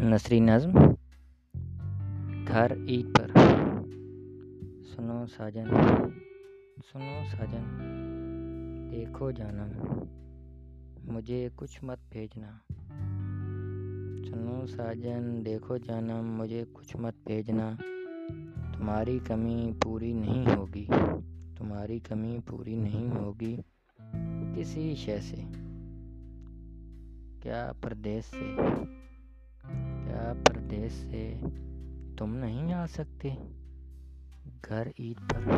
نثری نظم گھر عید پر۔ سنو ساجن سنو ساجن، دیکھو جانم، مجھے کچھ مت بھیجنا۔ سنو ساجن، دیکھو جانم، مجھے کچھ مت بھیجنا۔ تمہاری کمی پوری نہیں ہوگی، تمہاری کمی پوری نہیں ہوگی کسی شے سے، کیا پردیس سے۔ سے تم نہیں آ سکتے۔ گھر عید پر